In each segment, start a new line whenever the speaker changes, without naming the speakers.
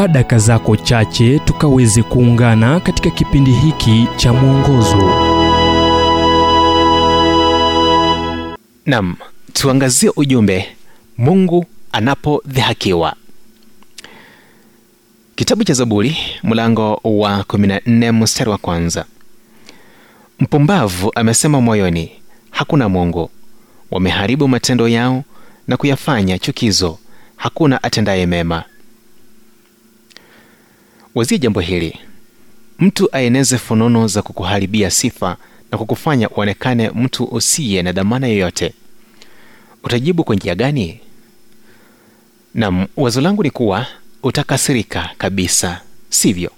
chukua daka zako chache tukaweze kuungana katika kipindi hiki cha mwongozo.
Nam tuangazie ujumbe. Mungu anapodhihakiwa. Kitabu cha zaburi mlango wa 14 mstari wa kwanza. Mpumbavu amesema moyoni hakuna mungu. Wameharibu matendo yao na kuyafanya chukizo. Hakuna atendaye mema wazie jambo hili. Mtu aeneze fununo za kukuharibia sifa na kukufanya uonekane mtu usiye na dhamana yoyote. Utajibu kwa njia gani? Nam wazo langu ni kuwa utakasirika kabisa sivyo?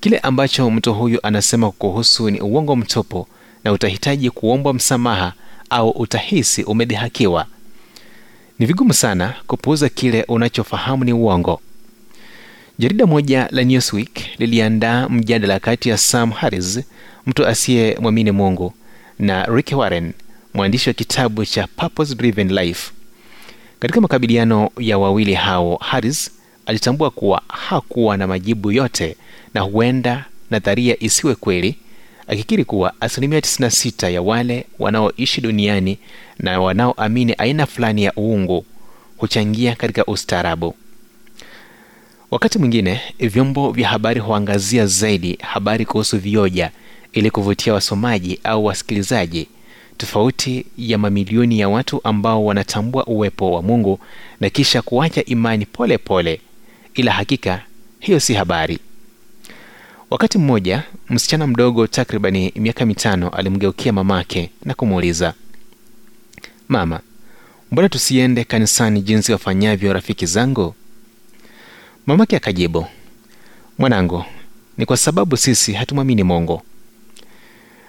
Kile ambacho mtu huyu anasema kuhusu ni uongo mtupu na utahitaji kuombwa msamaha au utahisi umedhihakiwa ni vigumu sana kupuuza kile unachofahamu ni uongo jarida moja la newsweek liliandaa mjadala kati ya sam harris mtu asiye mwamini mungu na rick warren mwandishi wa kitabu cha purpose driven life. Katika makabiliano ya wawili hao harris alitambua kuwa hakuwa na majibu yote na huenda nadharia isiwe kweli akikiri kuwa asilimia 96 ya wale wanaoishi duniani na wanaoamini aina fulani ya uungu huchangia katika ustaarabu wakati mwingine vyombo vya habari huangazia zaidi habari kuhusu vioja ili kuvutia wasomaji au wasikilizaji. Tofauti ya mamilioni ya watu ambao wanatambua uwepo wa mungu na kisha kuacha imani pole pole. Ila hakika hiyo si habari. Wakati mmoja msichana mdogo takribani miaka mitano alimgeukia mamake na kumuuliza mama mbona tusiende kanisani jinsi wafanyavyo rafiki zangu mamake akajibu mwanangu ni kwa sababu sisi hatumwamini mungu.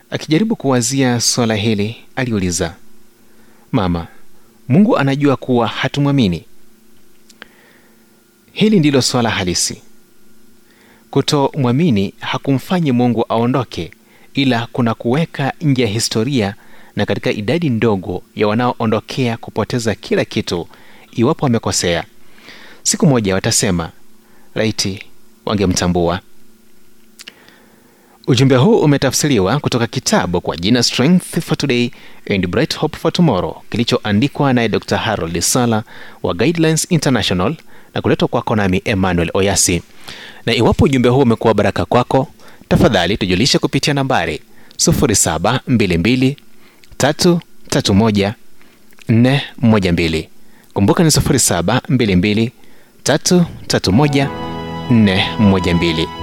Akijaribu kuwazia swala hili aliuliza mama mungu anajua kuwa hatumwamini? Hili ndilo swala halisi. Kutomwamini hakumfanyi mungu aondoke ila kuna kuweka nje ya historia na katika idadi ndogo ya wanaoondokea kupoteza kila kitu iwapo wamekosea. Siku moja watasema laiti wangemtambua. Ujumbe huu umetafsiriwa kutoka kitabu kwa jina strength for today and bright hope for tomorrow kilichoandikwa naye dr harold sala wa guidelines international na kuletwa kwako nami emmanuel oyasi. Na iwapo ujumbe huu umekuwa baraka kwako tafadhali tujulishe kupitia nambari 722 331 412 kumbuka ni 722 331 412